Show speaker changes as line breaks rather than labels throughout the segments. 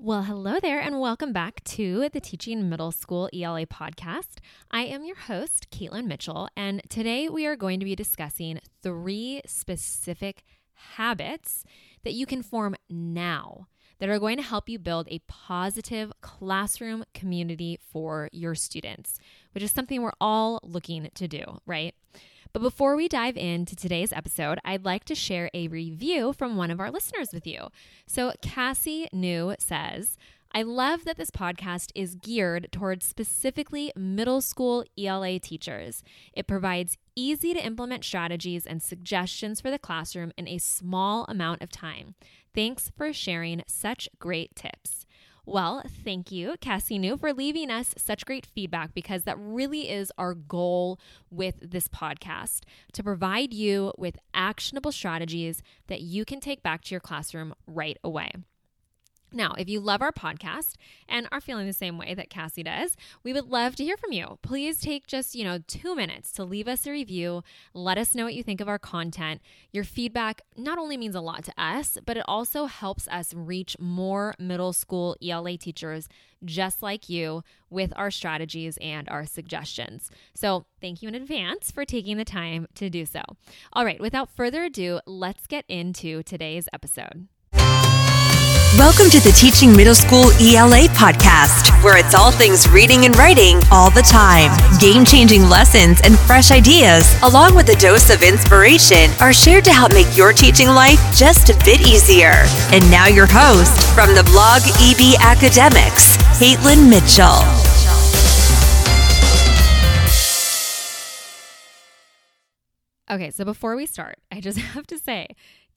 Well, hello there, and welcome back to the Teaching Middle School ELA podcast. I am your host, Caitlin Mitchell, and today we are going to be discussing three specific habits that you can form now that are going to help you build a positive classroom community for your students, which is something we're all looking to do, right? But before we dive into today's episode, I'd like to share a review from one of our listeners with you. So, Cassie New says, I love that this podcast is geared towards specifically middle school ELA teachers. It provides easy to implement strategies and suggestions for the classroom in a small amount of time. Thanks for sharing such great tips. Well, thank you, Cassie New, for leaving us such great feedback because that really is our goal with this podcast to provide you with actionable strategies that you can take back to your classroom right away. Now, if you love our podcast and are feeling the same way that Cassie does, we would love to hear from you. Please take just, you know, 2 minutes to leave us a review. Let us know what you think of our content. Your feedback not only means a lot to us, but it also helps us reach more middle school ELA teachers just like you with our strategies and our suggestions. So, thank you in advance for taking the time to do so. All right, without further ado, let's get into today's episode.
Welcome to the Teaching Middle School ELA podcast, where it's all things reading and writing all the time. Game changing lessons and fresh ideas, along with a dose of inspiration, are shared to help make your teaching life just a bit easier. And now, your host from the blog EB Academics, Caitlin Mitchell.
Okay, so before we start, I just have to say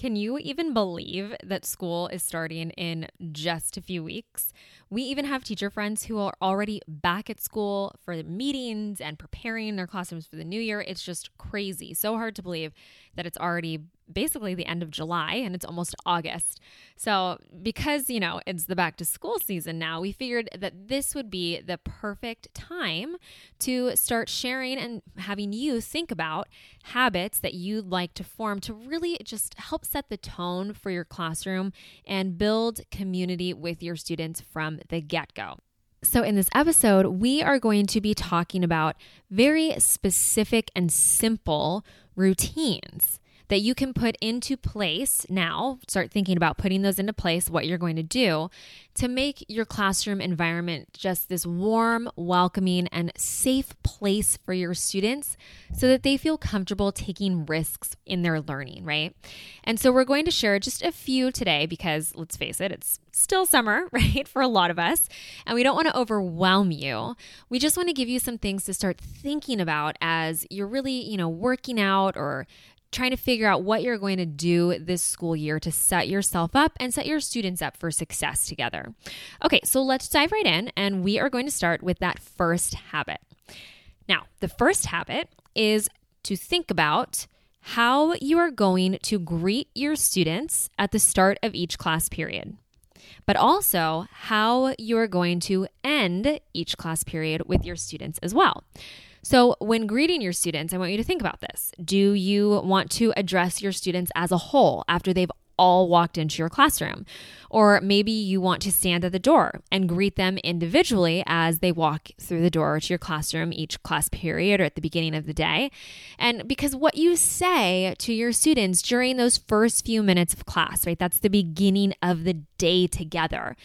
can you even believe that school is starting in just a few weeks? We even have teacher friends who are already back at school for meetings and preparing their classrooms for the new year. It's just crazy. So hard to believe that it's already basically the end of July and it's almost August. So, because, you know, it's the back to school season now, we figured that this would be the perfect time to start sharing and having you think about habits that you'd like to form to really just help set the tone for your classroom and build community with your students from the get go. So, in this episode, we are going to be talking about very specific and simple routines that you can put into place now. Start thinking about putting those into place, what you're going to do to make your classroom environment just this warm, welcoming, and safe place for your students so that they feel comfortable taking risks in their learning, right? And so we're going to share just a few today because let's face it, it's still summer, right, for a lot of us, and we don't want to overwhelm you. We just want to give you some things to start thinking about as you're really, you know, working out or trying to figure out what you're going to do this school year to set yourself up and set your students up for success together. Okay, so let's dive right in, and we are going to start with that first habit. Now, the first habit is to think about how you are going to greet your students at the start of each class period, but also how you are going to end each class period with your students as well. So, when greeting your students, I want you to think about this. Do you want to address your students as a whole after they've all walked into your classroom. Or maybe you want to stand at the door and greet them individually as they walk through the door to your classroom each class period or at the beginning of the day. And because what you say to your students during those first few minutes of class, right, that's the beginning of the day together.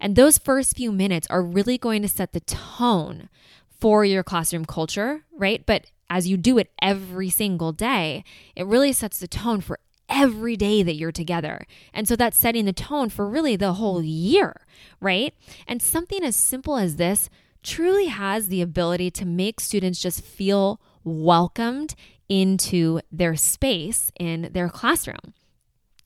And those first few minutes are really going to set the tone for your classroom culture, right? But as you do it every single day, it really sets the tone for every day that you're together. And so that's setting the tone for really the whole year, right? And something as simple as this truly has the ability to make students just feel welcomed into their space in their classroom.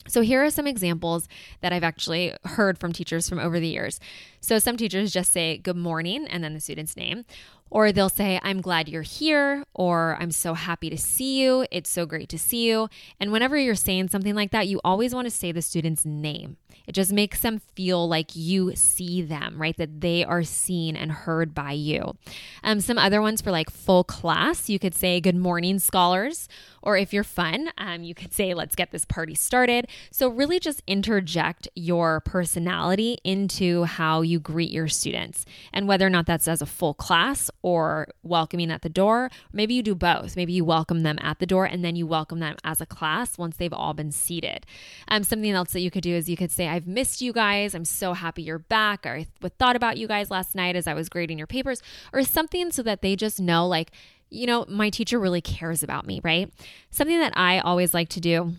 So, here are some examples that I've actually heard from teachers from over the years. So, some teachers just say good morning and then the student's name, Or they'll say, I'm glad you're here, or I'm so happy to see you. It's so great to see you. And whenever you're saying something like that, you always want to say the student's name. It just makes them feel like you see them, right? That they are seen and heard by you. Um, some other ones for like full class, you could say, Good morning, scholars. Or if you're fun, um, you could say, Let's get this party started. So, really just interject your personality into how you greet your students. And whether or not that's as a full class or welcoming at the door, maybe you do both. Maybe you welcome them at the door and then you welcome them as a class once they've all been seated. Um, something else that you could do is you could say, I've missed you guys. I'm so happy you're back. Or I thought about you guys last night as I was grading your papers, or something so that they just know, like, you know, my teacher really cares about me, right? Something that I always like to do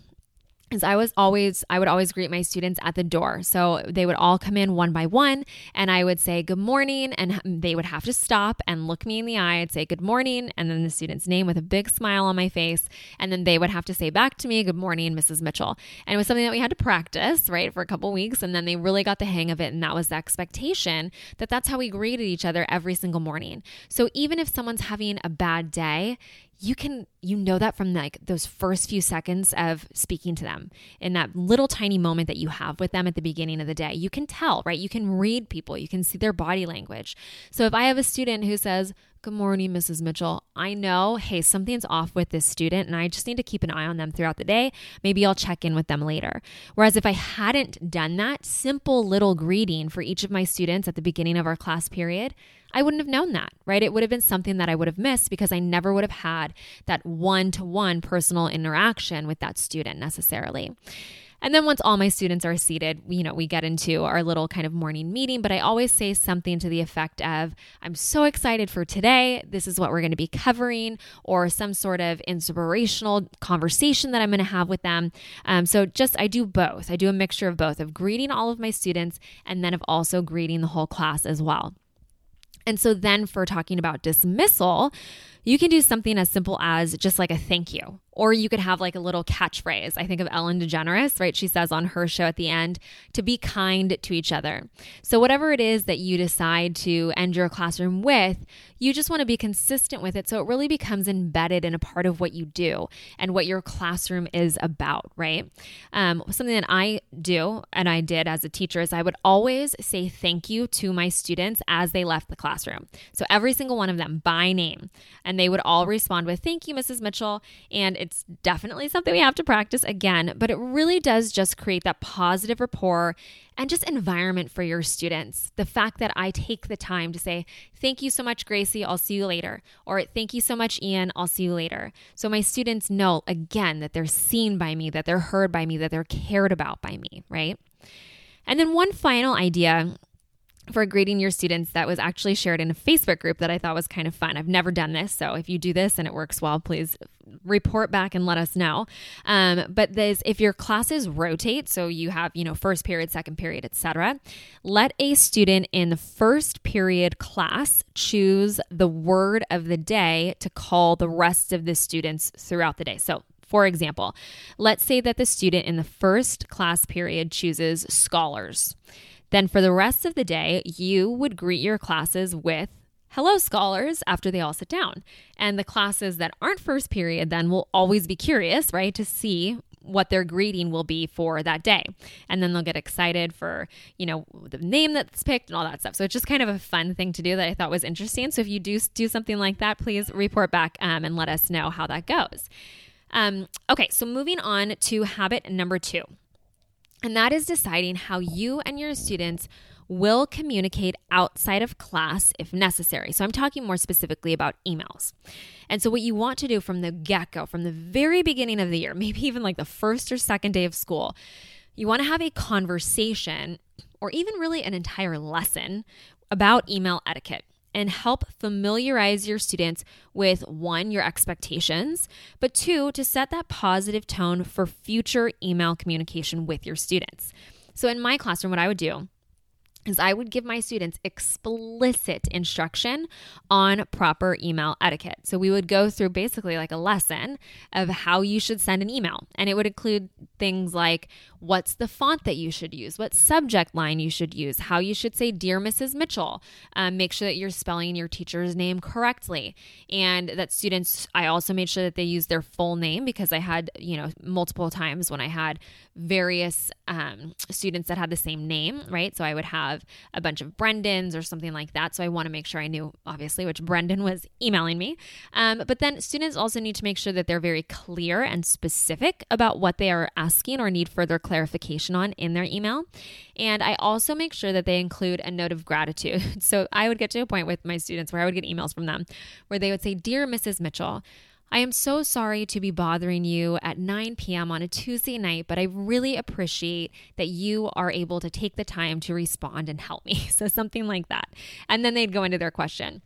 is I was always I would always greet my students at the door. So they would all come in one by one and I would say good morning and they would have to stop and look me in the eye. I'd say good morning and then the student's name with a big smile on my face and then they would have to say back to me good morning Mrs. Mitchell. And it was something that we had to practice, right, for a couple weeks and then they really got the hang of it and that was the expectation that that's how we greeted each other every single morning. So even if someone's having a bad day, you can you know that from like those first few seconds of speaking to them. In that little tiny moment that you have with them at the beginning of the day you can tell right? You can read people. You can see their body language. So if i have a student who says good morning mrs mitchell i know hey something's off with this student and i just need to keep an eye on them throughout the day maybe i'll check in with them later whereas if i hadn't done that simple little greeting for each of my students at the beginning of our class period I wouldn't have known that, right? It would have been something that I would have missed because I never would have had that one to one personal interaction with that student necessarily. And then once all my students are seated, you know, we get into our little kind of morning meeting, but I always say something to the effect of, I'm so excited for today. This is what we're going to be covering, or some sort of inspirational conversation that I'm going to have with them. Um, so just, I do both. I do a mixture of both of greeting all of my students and then of also greeting the whole class as well. And so then for talking about dismissal, you can do something as simple as just like a thank you or you could have like a little catchphrase. I think of Ellen DeGeneres, right? She says on her show at the end to be kind to each other. So, whatever it is that you decide to end your classroom with, you just want to be consistent with it. So, it really becomes embedded in a part of what you do and what your classroom is about, right? Um, something that I do and I did as a teacher is I would always say thank you to my students as they left the classroom. So, every single one of them by name. And they would all respond with, Thank you, Mrs. Mitchell. And it's definitely something we have to practice again, but it really does just create that positive rapport and just environment for your students. The fact that I take the time to say, Thank you so much, Gracie, I'll see you later. Or thank you so much, Ian, I'll see you later. So my students know again that they're seen by me, that they're heard by me, that they're cared about by me, right? And then one final idea for greeting your students that was actually shared in a Facebook group that I thought was kind of fun. I've never done this, so if you do this and it works well, please report back and let us know. Um, but this, if your classes rotate, so you have you know first period, second period, etc., let a student in the first period class choose the word of the day to call the rest of the students throughout the day. So for example, let's say that the student in the first class period chooses scholars. Then for the rest of the day, you would greet your classes with hello, scholars, after they all sit down. And the classes that aren't first period then will always be curious, right, to see what their greeting will be for that day. And then they'll get excited for, you know, the name that's picked and all that stuff. So it's just kind of a fun thing to do that I thought was interesting. So if you do do something like that, please report back um, and let us know how that goes. Um, okay, so moving on to habit number two. And that is deciding how you and your students will communicate outside of class if necessary. So I'm talking more specifically about emails. And so, what you want to do from the get go, from the very beginning of the year, maybe even like the first or second day of school, you want to have a conversation or even really an entire lesson about email etiquette and help familiarize your students with one, your expectations, but two, to set that positive tone for future email communication with your students. So, in my classroom, what I would do is I would give my students explicit instruction on proper email etiquette. So we would go through basically like a lesson of how you should send an email. And it would include things like what's the font that you should use, what subject line you should use, how you should say, Dear Mrs. Mitchell. Um, make sure that you're spelling your teacher's name correctly. And that students, I also made sure that they use their full name because I had, you know, multiple times when I had various um, students that had the same name, right? So I would have a bunch of Brendans or something like that. So I want to make sure I knew, obviously, which Brendan was emailing me. Um, but then students also need to make sure that they're very clear and specific about what they are asking or need further clarification on in their email. And I also make sure that they include a note of gratitude. So I would get to a point with my students where I would get emails from them where they would say, Dear Mrs. Mitchell, I am so sorry to be bothering you at 9 p.m. on a Tuesday night, but I really appreciate that you are able to take the time to respond and help me. So, something like that. And then they'd go into their question.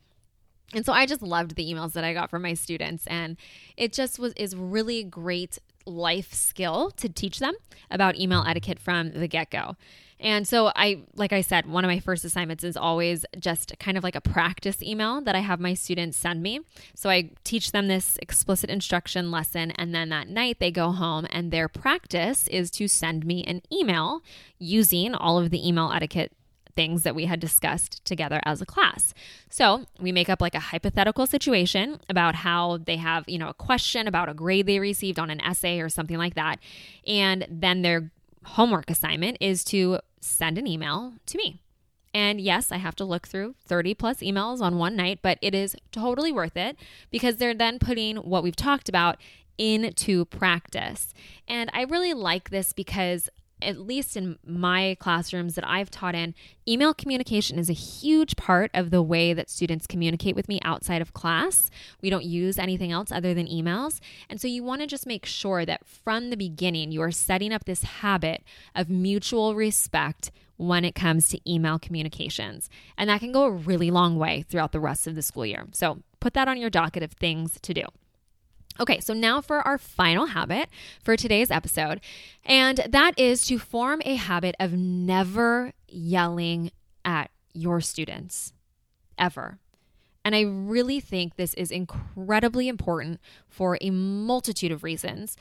And so I just loved the emails that I got from my students and it just was is really great life skill to teach them about email etiquette from the get-go. And so I like I said, one of my first assignments is always just kind of like a practice email that I have my students send me. So I teach them this explicit instruction lesson and then that night they go home and their practice is to send me an email using all of the email etiquette things that we had discussed together as a class. So we make up like a hypothetical situation about how they have, you know, a question about a grade they received on an essay or something like that. And then their homework assignment is to send an email to me. And yes, I have to look through 30 plus emails on one night, but it is totally worth it because they're then putting what we've talked about into practice. And I really like this because at least in my classrooms that I've taught in, email communication is a huge part of the way that students communicate with me outside of class. We don't use anything else other than emails. And so you want to just make sure that from the beginning, you are setting up this habit of mutual respect when it comes to email communications. And that can go a really long way throughout the rest of the school year. So put that on your docket of things to do. Okay, so now for our final habit for today's episode, and that is to form a habit of never yelling at your students ever. And I really think this is incredibly important for a multitude of reasons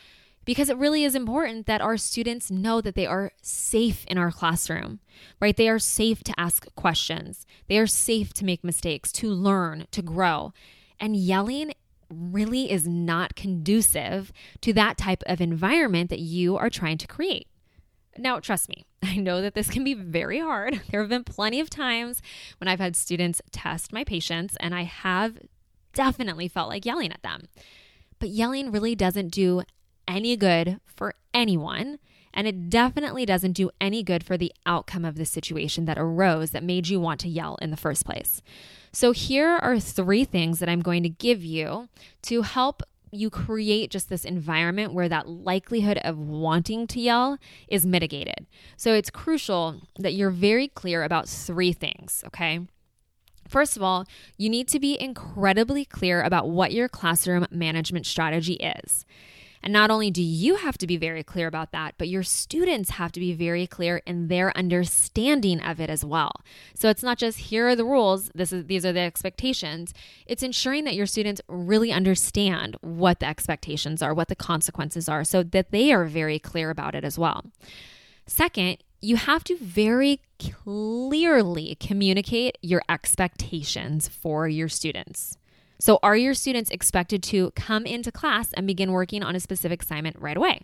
because it really is important that our students know that they are safe in our classroom, right? They are safe to ask questions, they are safe to make mistakes, to learn, to grow. And yelling really is not conducive to that type of environment that you are trying to create. Now, trust me, I know that this can be very hard. There have been plenty of times when I've had students test my patience, and I have definitely felt like yelling at them. But yelling really doesn't do any good for anyone. And it definitely doesn't do any good for the outcome of the situation that arose that made you want to yell in the first place. So, here are three things that I'm going to give you to help you create just this environment where that likelihood of wanting to yell is mitigated. So, it's crucial that you're very clear about three things, okay? First of all, you need to be incredibly clear about what your classroom management strategy is. And not only do you have to be very clear about that, but your students have to be very clear in their understanding of it as well. So it's not just here are the rules, this is these are the expectations. It's ensuring that your students really understand what the expectations are, what the consequences are, so that they are very clear about it as well. Second, you have to very clearly communicate your expectations for your students. So, are your students expected to come into class and begin working on a specific assignment right away?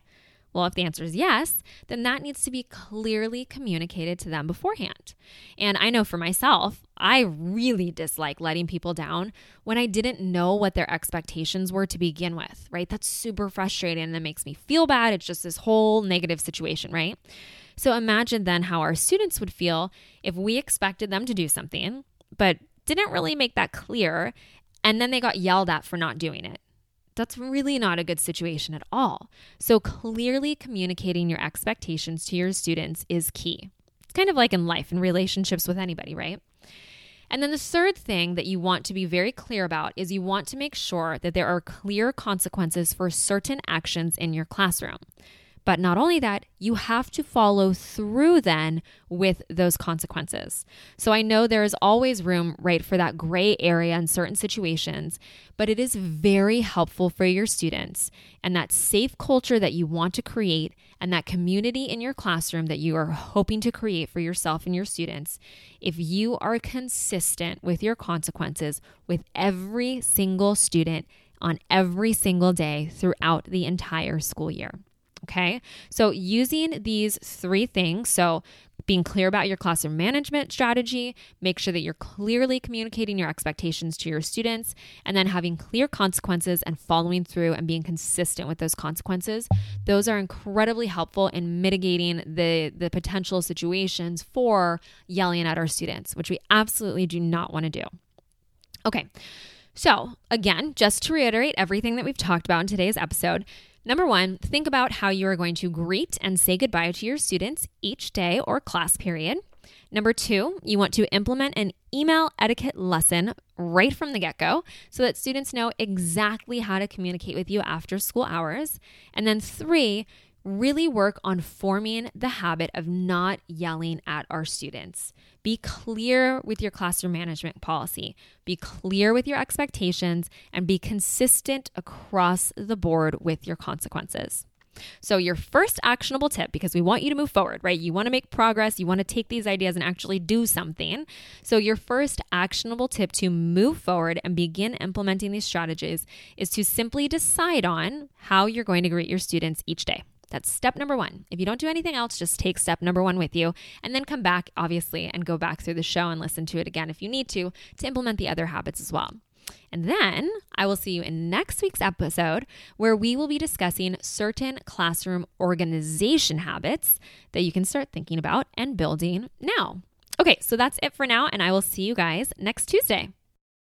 Well, if the answer is yes, then that needs to be clearly communicated to them beforehand. And I know for myself, I really dislike letting people down when I didn't know what their expectations were to begin with, right? That's super frustrating and it makes me feel bad. It's just this whole negative situation, right? So imagine then how our students would feel if we expected them to do something, but didn't really make that clear and then they got yelled at for not doing it. That's really not a good situation at all. So, clearly communicating your expectations to your students is key. It's kind of like in life and relationships with anybody, right? And then the third thing that you want to be very clear about is you want to make sure that there are clear consequences for certain actions in your classroom. But not only that, you have to follow through then with those consequences. So I know there is always room, right, for that gray area in certain situations, but it is very helpful for your students and that safe culture that you want to create and that community in your classroom that you are hoping to create for yourself and your students. If you are consistent with your consequences with every single student on every single day throughout the entire school year. Okay. So, using these three things so, being clear about your classroom management strategy, make sure that you're clearly communicating your expectations to your students, and then having clear consequences and following through and being consistent with those consequences. Those are incredibly helpful in mitigating the, the potential situations for yelling at our students, which we absolutely do not want to do. Okay. So, again, just to reiterate everything that we've talked about in today's episode, Number one, think about how you are going to greet and say goodbye to your students each day or class period. Number two, you want to implement an email etiquette lesson right from the get go so that students know exactly how to communicate with you after school hours. And then three, really work on forming the habit of not yelling at our students. Be clear with your classroom management policy, be clear with your expectations, and be consistent across the board with your consequences. So, your first actionable tip, because we want you to move forward, right? You want to make progress, you want to take these ideas and actually do something. So, your first actionable tip to move forward and begin implementing these strategies is to simply decide on how you're going to greet your students each day. That's step number one. If you don't do anything else, just take step number one with you and then come back, obviously, and go back through the show and listen to it again if you need to, to implement the other habits as well. And then I will see you in next week's episode where we will be discussing certain classroom organization habits that you can start thinking about and building now. Okay, so that's it for now, and I will see you guys next Tuesday.